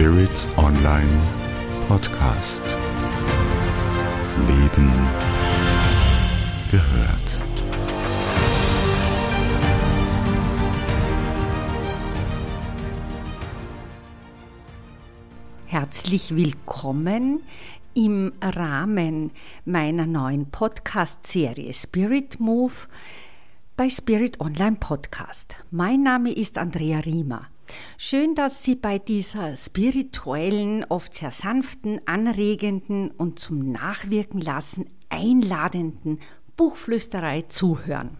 Spirit Online Podcast. Leben gehört. Herzlich willkommen im Rahmen meiner neuen Podcast-Serie Spirit Move bei Spirit Online Podcast. Mein Name ist Andrea Riemer. Schön, dass Sie bei dieser spirituellen, oft sehr sanften, anregenden und zum Nachwirken lassen einladenden Buchflüsterei zuhören.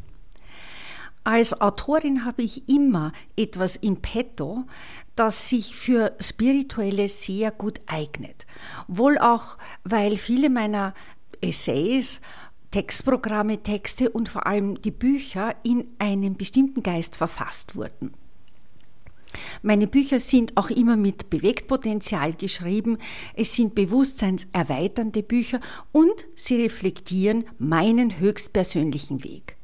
Als Autorin habe ich immer etwas in petto, das sich für Spirituelle sehr gut eignet. Wohl auch, weil viele meiner Essays Textprogramme, Texte und vor allem die Bücher in einem bestimmten Geist verfasst wurden. Meine Bücher sind auch immer mit Bewegtpotenzial geschrieben, es sind bewusstseinserweiternde Bücher und sie reflektieren meinen höchstpersönlichen Weg.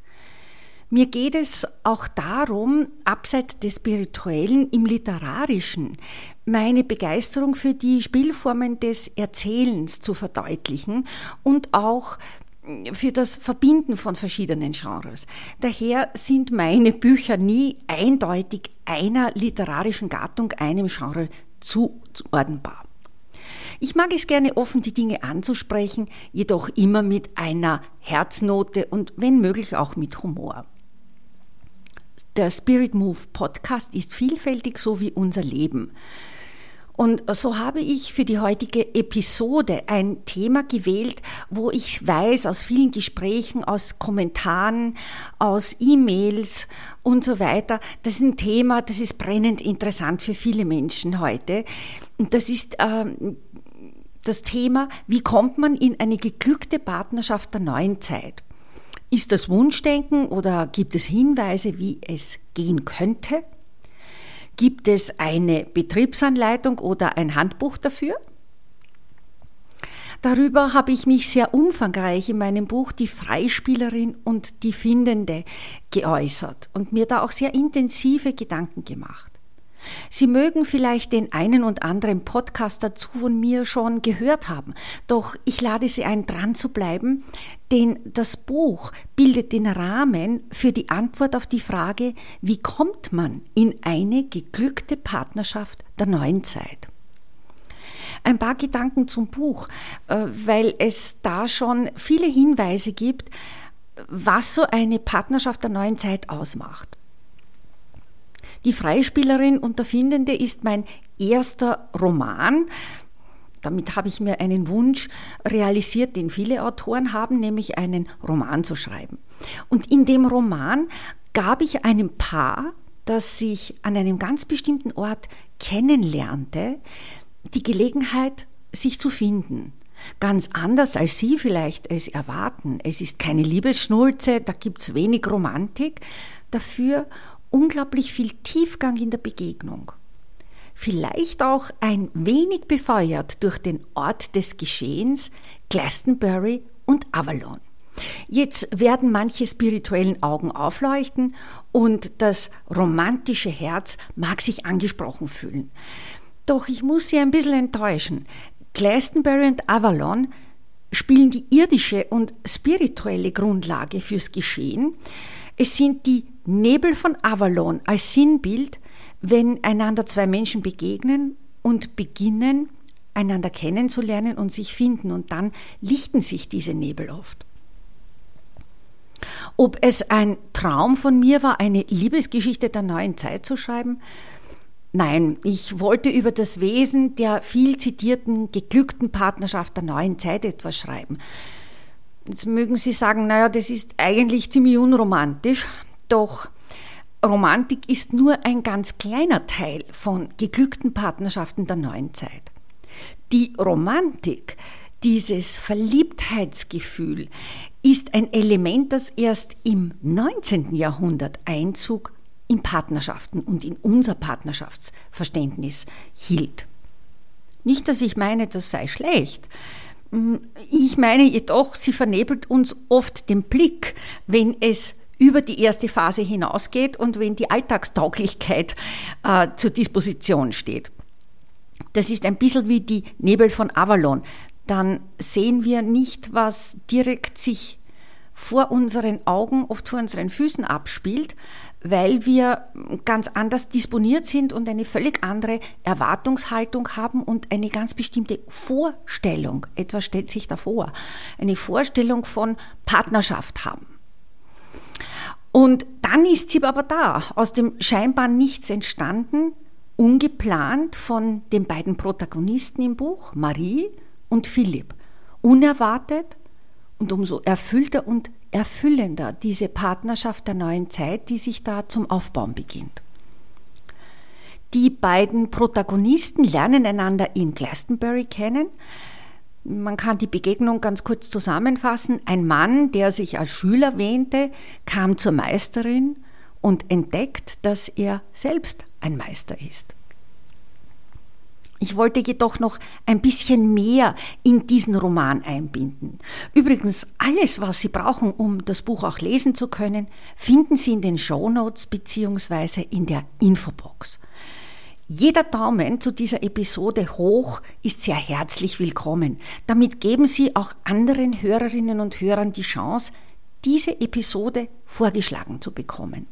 Mir geht es auch darum, abseits des Spirituellen im Literarischen meine Begeisterung für die Spielformen des Erzählens zu verdeutlichen und auch für das Verbinden von verschiedenen Genres. Daher sind meine Bücher nie eindeutig einer literarischen Gattung, einem Genre zuordnenbar. Ich mag es gerne offen, die Dinge anzusprechen, jedoch immer mit einer Herznote und wenn möglich auch mit Humor. Der Spirit Move Podcast ist vielfältig, so wie unser Leben. Und so habe ich für die heutige Episode ein Thema gewählt, wo ich weiß aus vielen Gesprächen, aus Kommentaren, aus E-Mails und so weiter, das ist ein Thema, das ist brennend interessant für viele Menschen heute. Und das ist äh, das Thema, wie kommt man in eine geglückte Partnerschaft der neuen Zeit? Ist das Wunschdenken oder gibt es Hinweise, wie es gehen könnte? Gibt es eine Betriebsanleitung oder ein Handbuch dafür? Darüber habe ich mich sehr umfangreich in meinem Buch Die Freispielerin und die Findende geäußert und mir da auch sehr intensive Gedanken gemacht. Sie mögen vielleicht den einen und anderen Podcast dazu von mir schon gehört haben, doch ich lade Sie ein, dran zu bleiben, denn das Buch bildet den Rahmen für die Antwort auf die Frage, wie kommt man in eine geglückte Partnerschaft der neuen Zeit? Ein paar Gedanken zum Buch, äh, weil es da schon viele Hinweise gibt, was so eine Partnerschaft der neuen Zeit ausmacht. Die Freispielerin und der Findende ist mein erster Roman. Damit habe ich mir einen Wunsch realisiert, den viele Autoren haben, nämlich einen Roman zu schreiben. Und in dem Roman gab ich einem Paar, das sich an einem ganz bestimmten Ort kennenlernte, die Gelegenheit, sich zu finden. Ganz anders als Sie vielleicht es erwarten. Es ist keine Liebesschnulze, da gibt es wenig Romantik. Dafür unglaublich viel Tiefgang in der Begegnung. Vielleicht auch ein wenig befeuert durch den Ort des Geschehens, Glastonbury und Avalon. Jetzt werden manche spirituellen Augen aufleuchten und das romantische Herz mag sich angesprochen fühlen. Doch ich muss Sie ein bisschen enttäuschen. Glastonbury und Avalon spielen die irdische und spirituelle Grundlage fürs Geschehen. Es sind die Nebel von Avalon als Sinnbild, wenn einander zwei Menschen begegnen und beginnen, einander kennenzulernen und sich finden und dann lichten sich diese Nebel oft. Ob es ein Traum von mir war, eine Liebesgeschichte der neuen Zeit zu schreiben? Nein, ich wollte über das Wesen der viel zitierten, geglückten Partnerschaft der neuen Zeit etwas schreiben. Jetzt mögen Sie sagen, naja, das ist eigentlich ziemlich unromantisch. Doch Romantik ist nur ein ganz kleiner Teil von geglückten Partnerschaften der neuen Zeit. Die Romantik, dieses Verliebtheitsgefühl, ist ein Element, das erst im 19. Jahrhundert Einzug in Partnerschaften und in unser Partnerschaftsverständnis hielt. Nicht, dass ich meine, das sei schlecht. Ich meine jedoch, sie vernebelt uns oft den Blick, wenn es über die erste Phase hinausgeht und wenn die Alltagstauglichkeit äh, zur Disposition steht. Das ist ein bisschen wie die Nebel von Avalon. Dann sehen wir nicht, was direkt sich vor unseren Augen, oft vor unseren Füßen abspielt, weil wir ganz anders disponiert sind und eine völlig andere Erwartungshaltung haben und eine ganz bestimmte Vorstellung, etwas stellt sich davor, eine Vorstellung von Partnerschaft haben. Und dann ist sie aber da, aus dem scheinbar nichts entstanden, ungeplant von den beiden Protagonisten im Buch, Marie und Philipp. Unerwartet und umso erfüllter und erfüllender diese Partnerschaft der neuen Zeit, die sich da zum Aufbauen beginnt. Die beiden Protagonisten lernen einander in Glastonbury kennen. Man kann die Begegnung ganz kurz zusammenfassen. Ein Mann, der sich als Schüler wähnte, kam zur Meisterin und entdeckt, dass er selbst ein Meister ist. Ich wollte jedoch noch ein bisschen mehr in diesen Roman einbinden. Übrigens, alles, was Sie brauchen, um das Buch auch lesen zu können, finden Sie in den Show Notes bzw. in der Infobox. Jeder Daumen zu dieser Episode hoch ist sehr herzlich willkommen. Damit geben Sie auch anderen Hörerinnen und Hörern die Chance, diese Episode vorgeschlagen zu bekommen.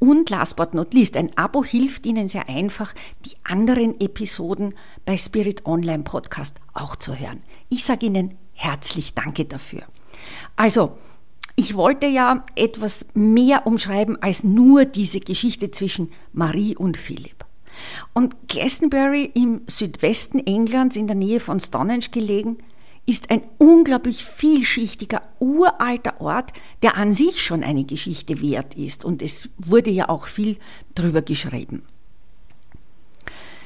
Und last but not least, ein Abo hilft Ihnen sehr einfach, die anderen Episoden bei Spirit Online Podcast auch zu hören. Ich sage Ihnen herzlich Danke dafür. Also, ich wollte ja etwas mehr umschreiben als nur diese Geschichte zwischen Marie und Philipp. Und Glastonbury im Südwesten Englands in der Nähe von Stonehenge gelegen, ist ein unglaublich vielschichtiger, uralter Ort, der an sich schon eine Geschichte wert ist. Und es wurde ja auch viel drüber geschrieben.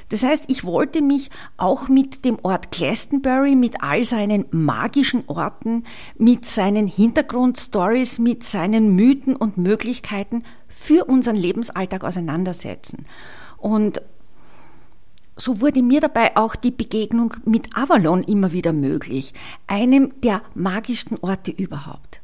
Das heißt, ich wollte mich auch mit dem Ort Glastonbury, mit all seinen magischen Orten, mit seinen Hintergrundstories, mit seinen Mythen und Möglichkeiten für unseren Lebensalltag auseinandersetzen. Und so wurde mir dabei auch die Begegnung mit Avalon immer wieder möglich, einem der magischsten Orte überhaupt.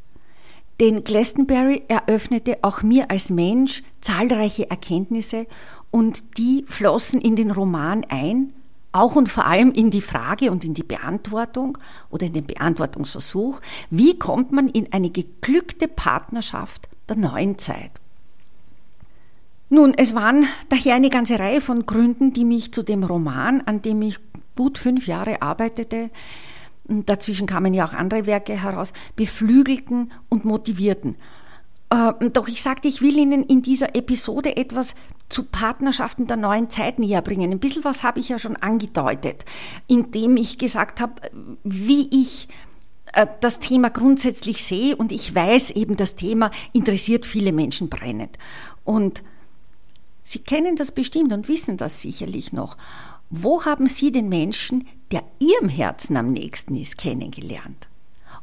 Denn Glastonbury eröffnete auch mir als Mensch zahlreiche Erkenntnisse und die flossen in den Roman ein, auch und vor allem in die Frage und in die Beantwortung oder in den Beantwortungsversuch, wie kommt man in eine geglückte Partnerschaft der neuen Zeit? Nun, es waren daher eine ganze Reihe von Gründen, die mich zu dem Roman, an dem ich gut fünf Jahre arbeitete, dazwischen kamen ja auch andere Werke heraus, beflügelten und motivierten. Äh, doch ich sagte, ich will Ihnen in dieser Episode etwas zu Partnerschaften der neuen Zeit näher bringen. Ein bisschen was habe ich ja schon angedeutet, indem ich gesagt habe, wie ich äh, das Thema grundsätzlich sehe und ich weiß eben, das Thema interessiert viele Menschen brennend. Und Sie kennen das bestimmt und wissen das sicherlich noch. Wo haben Sie den Menschen, der Ihrem Herzen am nächsten ist, kennengelernt?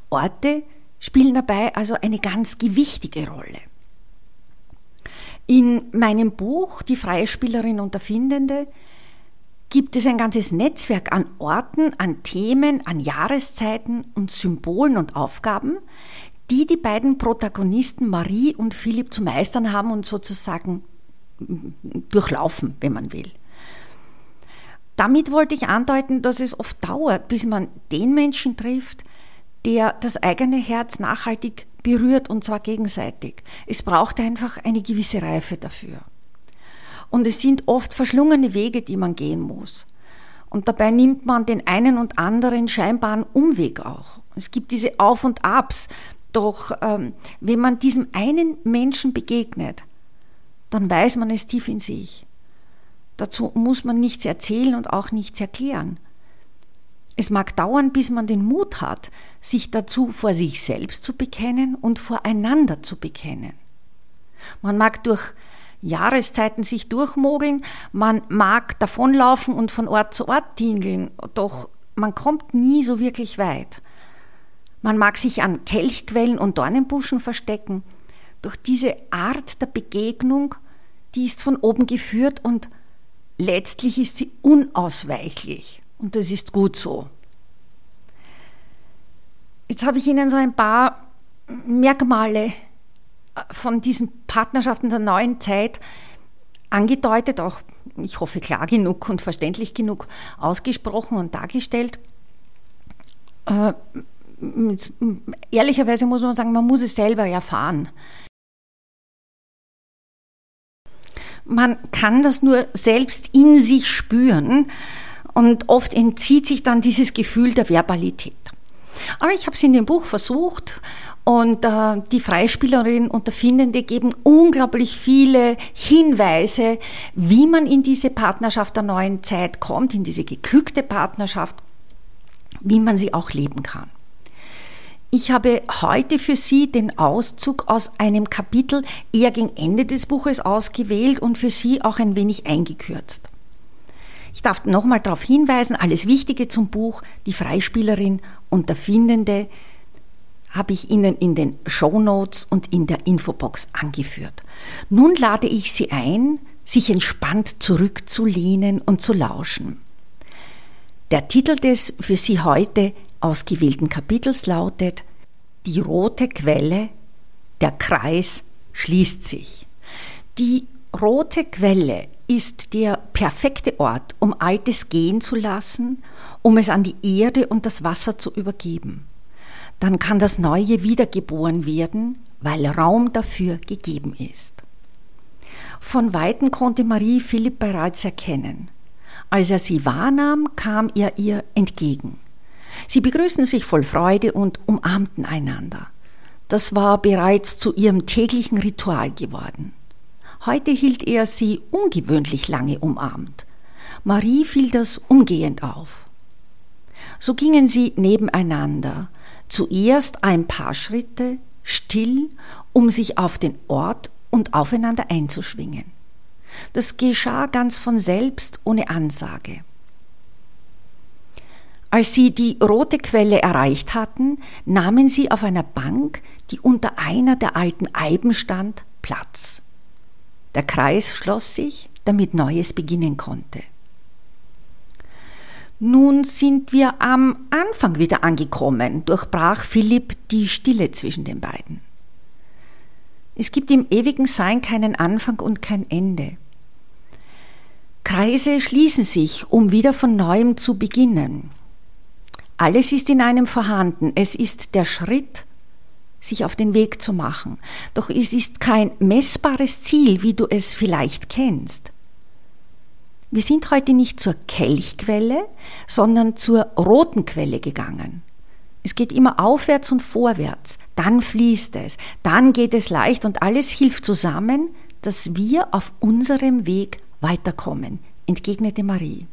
Orte spielen dabei also eine ganz gewichtige Rolle. In meinem Buch Die freie Spielerin und der Findende gibt es ein ganzes Netzwerk an Orten, an Themen, an Jahreszeiten und Symbolen und Aufgaben, die die beiden Protagonisten Marie und Philipp zu meistern haben und sozusagen durchlaufen, wenn man will. Damit wollte ich andeuten, dass es oft dauert, bis man den Menschen trifft, der das eigene Herz nachhaltig berührt und zwar gegenseitig. Es braucht einfach eine gewisse Reife dafür. Und es sind oft verschlungene Wege, die man gehen muss. Und dabei nimmt man den einen und anderen scheinbaren Umweg auch. Es gibt diese Auf und Abs. Doch ähm, wenn man diesem einen Menschen begegnet, dann weiß man es tief in sich. Dazu muss man nichts erzählen und auch nichts erklären. Es mag dauern, bis man den Mut hat, sich dazu vor sich selbst zu bekennen und voreinander zu bekennen. Man mag durch Jahreszeiten sich durchmogeln, man mag davonlaufen und von Ort zu Ort tingeln, doch man kommt nie so wirklich weit. Man mag sich an Kelchquellen und Dornenbuschen verstecken, doch diese Art der Begegnung, die ist von oben geführt und letztlich ist sie unausweichlich. Und das ist gut so. Jetzt habe ich Ihnen so ein paar Merkmale von diesen Partnerschaften der neuen Zeit angedeutet, auch ich hoffe, klar genug und verständlich genug ausgesprochen und dargestellt. Äh, ehrlicherweise muss man sagen, man muss es selber erfahren. Man kann das nur selbst in sich spüren und oft entzieht sich dann dieses Gefühl der Verbalität. Aber ich habe es in dem Buch versucht und äh, die Freispielerin und der Findende geben unglaublich viele Hinweise, wie man in diese Partnerschaft der neuen Zeit kommt, in diese geglückte Partnerschaft, wie man sie auch leben kann. Ich habe heute für Sie den Auszug aus einem Kapitel eher gegen Ende des Buches ausgewählt und für Sie auch ein wenig eingekürzt. Ich darf nochmal darauf hinweisen, alles Wichtige zum Buch, die Freispielerin und der Findende, habe ich Ihnen in den Show Notes und in der Infobox angeführt. Nun lade ich Sie ein, sich entspannt zurückzulehnen und zu lauschen. Der Titel des für Sie heute ausgewählten Kapitels lautet Die rote Quelle, der Kreis schließt sich. Die rote Quelle ist der perfekte Ort, um Altes gehen zu lassen, um es an die Erde und das Wasser zu übergeben. Dann kann das Neue wiedergeboren werden, weil Raum dafür gegeben ist. Von weitem konnte Marie Philipp bereits erkennen. Als er sie wahrnahm, kam er ihr entgegen. Sie begrüßten sich voll Freude und umarmten einander. Das war bereits zu ihrem täglichen Ritual geworden. Heute hielt er sie ungewöhnlich lange umarmt. Marie fiel das umgehend auf. So gingen sie nebeneinander, zuerst ein paar Schritte, still, um sich auf den Ort und aufeinander einzuschwingen. Das geschah ganz von selbst ohne Ansage. Als sie die rote Quelle erreicht hatten, nahmen sie auf einer Bank, die unter einer der alten Eiben stand, Platz. Der Kreis schloss sich, damit Neues beginnen konnte. Nun sind wir am Anfang wieder angekommen, durchbrach Philipp die Stille zwischen den beiden. Es gibt im ewigen Sein keinen Anfang und kein Ende. Kreise schließen sich, um wieder von neuem zu beginnen. Alles ist in einem vorhanden. Es ist der Schritt sich auf den Weg zu machen. Doch es ist kein messbares Ziel, wie du es vielleicht kennst. Wir sind heute nicht zur Kelchquelle, sondern zur roten Quelle gegangen. Es geht immer aufwärts und vorwärts, dann fließt es, dann geht es leicht und alles hilft zusammen, dass wir auf unserem Weg weiterkommen, entgegnete Marie.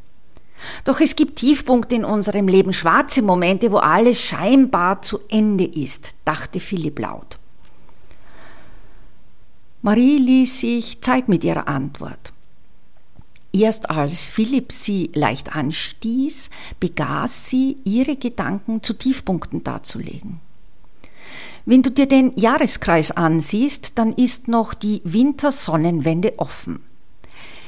Doch es gibt Tiefpunkte in unserem Leben, schwarze Momente, wo alles scheinbar zu Ende ist, dachte Philipp laut. Marie ließ sich Zeit mit ihrer Antwort. Erst als Philipp sie leicht anstieß, begaß sie, ihre Gedanken zu Tiefpunkten darzulegen. Wenn du dir den Jahreskreis ansiehst, dann ist noch die Wintersonnenwende offen.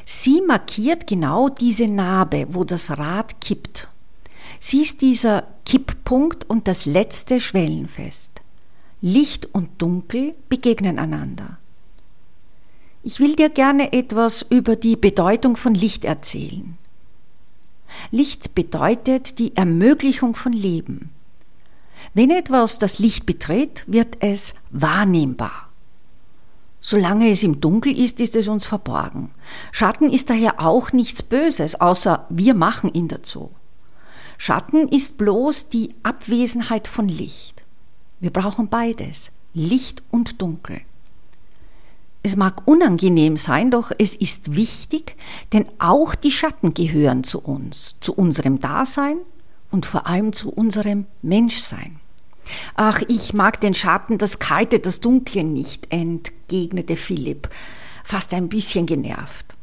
Sie markiert genau diese Narbe, wo das Rad kippt. Sie ist dieser Kipppunkt und das letzte Schwellenfest. Licht und Dunkel begegnen einander. Ich will dir gerne etwas über die Bedeutung von Licht erzählen. Licht bedeutet die Ermöglichung von Leben. Wenn etwas das Licht betritt, wird es wahrnehmbar. Solange es im Dunkel ist, ist es uns verborgen. Schatten ist daher auch nichts Böses, außer wir machen ihn dazu. Schatten ist bloß die Abwesenheit von Licht. Wir brauchen beides, Licht und Dunkel. Es mag unangenehm sein, doch es ist wichtig, denn auch die Schatten gehören zu uns, zu unserem Dasein und vor allem zu unserem Menschsein. Ach, ich mag den Schatten, das Kalte, das Dunkle nicht, entgegnete Philipp, fast ein bisschen genervt.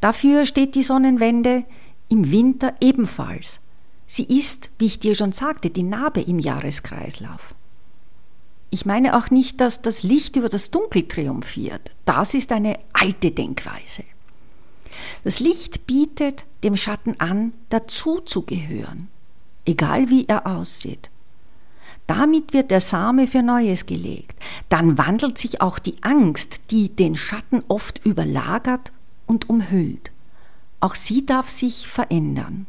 Dafür steht die Sonnenwende im Winter ebenfalls. Sie ist, wie ich dir schon sagte, die Narbe im Jahreskreislauf. Ich meine auch nicht, dass das Licht über das Dunkel triumphiert. Das ist eine alte Denkweise. Das Licht bietet dem Schatten an, dazuzugehören egal wie er aussieht. Damit wird der Same für Neues gelegt. Dann wandelt sich auch die Angst, die den Schatten oft überlagert, und umhüllt. Auch sie darf sich verändern.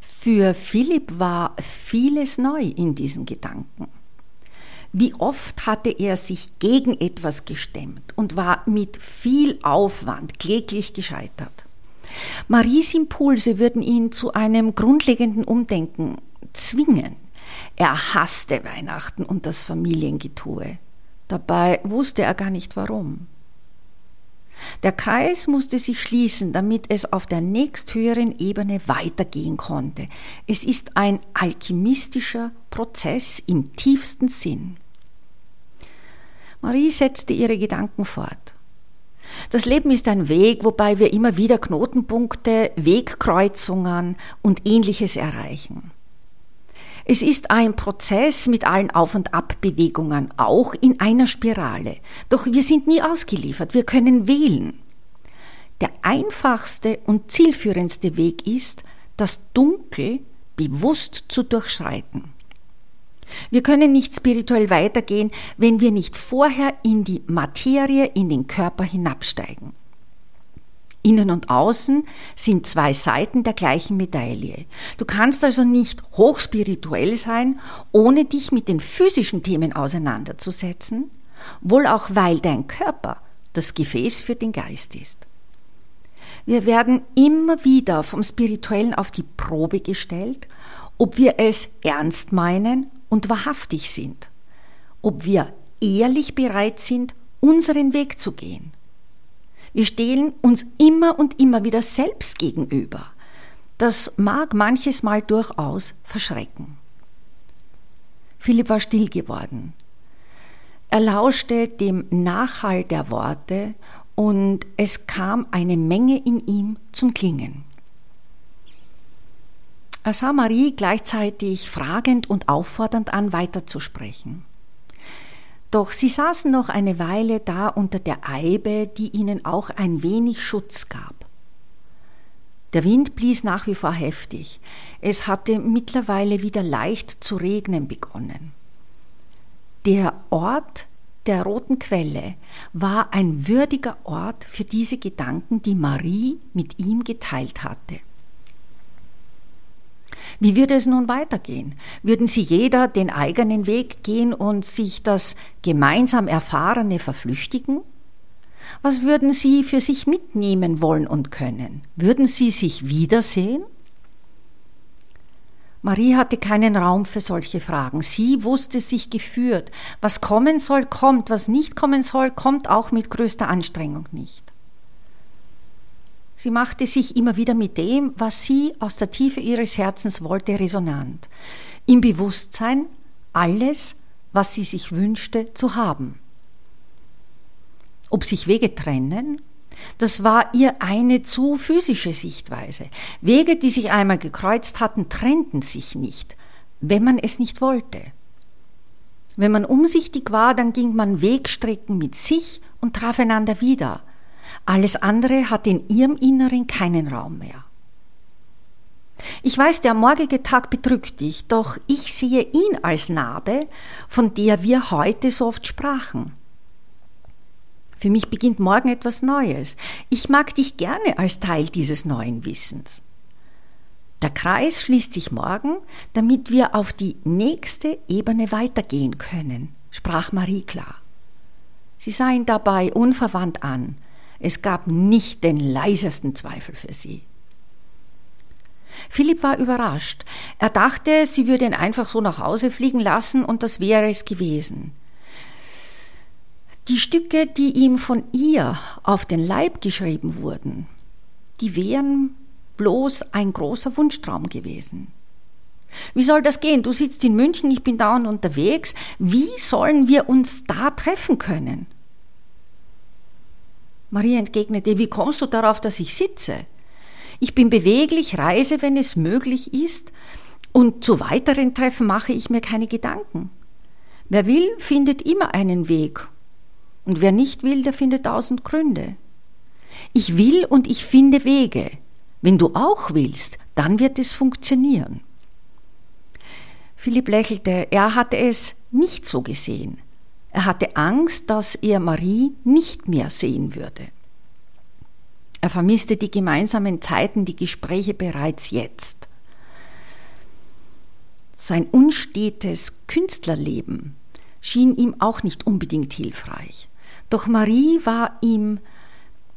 Für Philipp war vieles neu in diesen Gedanken. Wie oft hatte er sich gegen etwas gestemmt und war mit viel Aufwand kläglich gescheitert. Maries Impulse würden ihn zu einem grundlegenden Umdenken zwingen. Er hasste Weihnachten und das Familiengetue. Dabei wusste er gar nicht warum. Der Kreis musste sich schließen, damit es auf der nächsthöheren Ebene weitergehen konnte. Es ist ein alchemistischer Prozess im tiefsten Sinn. Marie setzte ihre Gedanken fort. Das Leben ist ein Weg, wobei wir immer wieder Knotenpunkte, Wegkreuzungen und ähnliches erreichen. Es ist ein Prozess mit allen Auf- und Abbewegungen, auch in einer Spirale. Doch wir sind nie ausgeliefert, wir können wählen. Der einfachste und zielführendste Weg ist, das Dunkel bewusst zu durchschreiten. Wir können nicht spirituell weitergehen, wenn wir nicht vorher in die Materie, in den Körper hinabsteigen. Innen und Außen sind zwei Seiten der gleichen Medaille. Du kannst also nicht hochspirituell sein, ohne dich mit den physischen Themen auseinanderzusetzen, wohl auch weil dein Körper das Gefäß für den Geist ist. Wir werden immer wieder vom Spirituellen auf die Probe gestellt, ob wir es ernst meinen und wahrhaftig sind, ob wir ehrlich bereit sind, unseren Weg zu gehen. Wir stehen uns immer und immer wieder selbst gegenüber. Das mag manches Mal durchaus verschrecken. Philipp war still geworden. Er lauschte dem Nachhall der Worte und es kam eine Menge in ihm zum Klingen. Er sah Marie gleichzeitig fragend und auffordernd an, weiterzusprechen. Doch sie saßen noch eine Weile da unter der Eibe, die ihnen auch ein wenig Schutz gab. Der Wind blies nach wie vor heftig. Es hatte mittlerweile wieder leicht zu regnen begonnen. Der Ort der roten Quelle war ein würdiger Ort für diese Gedanken, die Marie mit ihm geteilt hatte. Wie würde es nun weitergehen? Würden sie jeder den eigenen Weg gehen und sich das gemeinsam Erfahrene verflüchtigen? Was würden sie für sich mitnehmen wollen und können? Würden sie sich wiedersehen? Marie hatte keinen Raum für solche Fragen. Sie wusste sich geführt. Was kommen soll, kommt. Was nicht kommen soll, kommt auch mit größter Anstrengung nicht. Sie machte sich immer wieder mit dem, was sie aus der Tiefe ihres Herzens wollte, resonant. Im Bewusstsein, alles, was sie sich wünschte, zu haben. Ob sich Wege trennen, das war ihr eine zu physische Sichtweise. Wege, die sich einmal gekreuzt hatten, trennten sich nicht, wenn man es nicht wollte. Wenn man umsichtig war, dann ging man Wegstrecken mit sich und traf einander wieder. Alles andere hat in ihrem Inneren keinen Raum mehr. Ich weiß, der morgige Tag bedrückt dich, doch ich sehe ihn als Narbe, von der wir heute so oft sprachen. Für mich beginnt morgen etwas Neues. Ich mag dich gerne als Teil dieses neuen Wissens. Der Kreis schließt sich morgen, damit wir auf die nächste Ebene weitergehen können, sprach Marie klar. Sie sah ihn dabei unverwandt an, es gab nicht den leisesten Zweifel für sie. Philipp war überrascht. Er dachte, sie würde ihn einfach so nach Hause fliegen lassen und das wäre es gewesen. Die Stücke, die ihm von ihr auf den Leib geschrieben wurden, die wären bloß ein großer Wunschtraum gewesen. Wie soll das gehen? Du sitzt in München, ich bin dauernd unterwegs. Wie sollen wir uns da treffen können? Maria entgegnete, wie kommst du darauf, dass ich sitze? Ich bin beweglich, reise, wenn es möglich ist, und zu weiteren Treffen mache ich mir keine Gedanken. Wer will, findet immer einen Weg, und wer nicht will, der findet tausend Gründe. Ich will und ich finde Wege. Wenn du auch willst, dann wird es funktionieren. Philipp lächelte, er hatte es nicht so gesehen. Er hatte Angst, dass er Marie nicht mehr sehen würde. Er vermisste die gemeinsamen Zeiten, die Gespräche bereits jetzt. Sein unstetes Künstlerleben schien ihm auch nicht unbedingt hilfreich. Doch Marie war ihm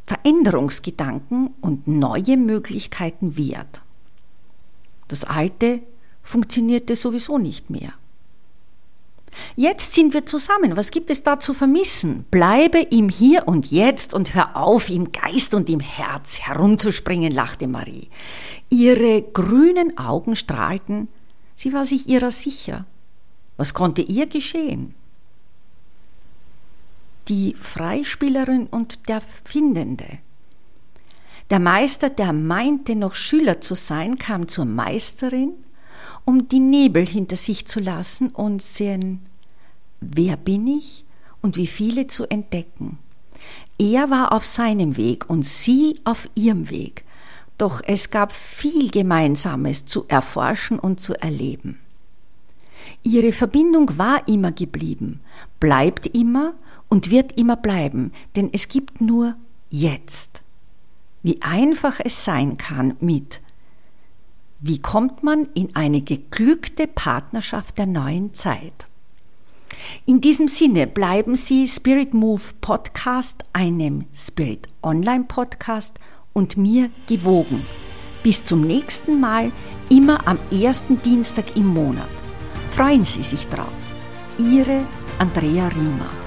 Veränderungsgedanken und neue Möglichkeiten wert. Das Alte funktionierte sowieso nicht mehr. Jetzt sind wir zusammen. Was gibt es da zu vermissen? Bleibe im Hier und Jetzt und hör auf, im Geist und im Herz herumzuspringen, lachte Marie. Ihre grünen Augen strahlten. Sie war sich ihrer sicher. Was konnte ihr geschehen? Die Freispielerin und der Findende. Der Meister, der meinte noch Schüler zu sein, kam zur Meisterin um die Nebel hinter sich zu lassen und sehen, wer bin ich und wie viele zu entdecken. Er war auf seinem Weg und sie auf ihrem Weg, doch es gab viel Gemeinsames zu erforschen und zu erleben. Ihre Verbindung war immer geblieben, bleibt immer und wird immer bleiben, denn es gibt nur jetzt. Wie einfach es sein kann mit wie kommt man in eine geglückte Partnerschaft der neuen Zeit? In diesem Sinne bleiben Sie Spirit Move Podcast, einem Spirit Online Podcast und mir gewogen. Bis zum nächsten Mal, immer am ersten Dienstag im Monat. Freuen Sie sich drauf. Ihre Andrea Riemer.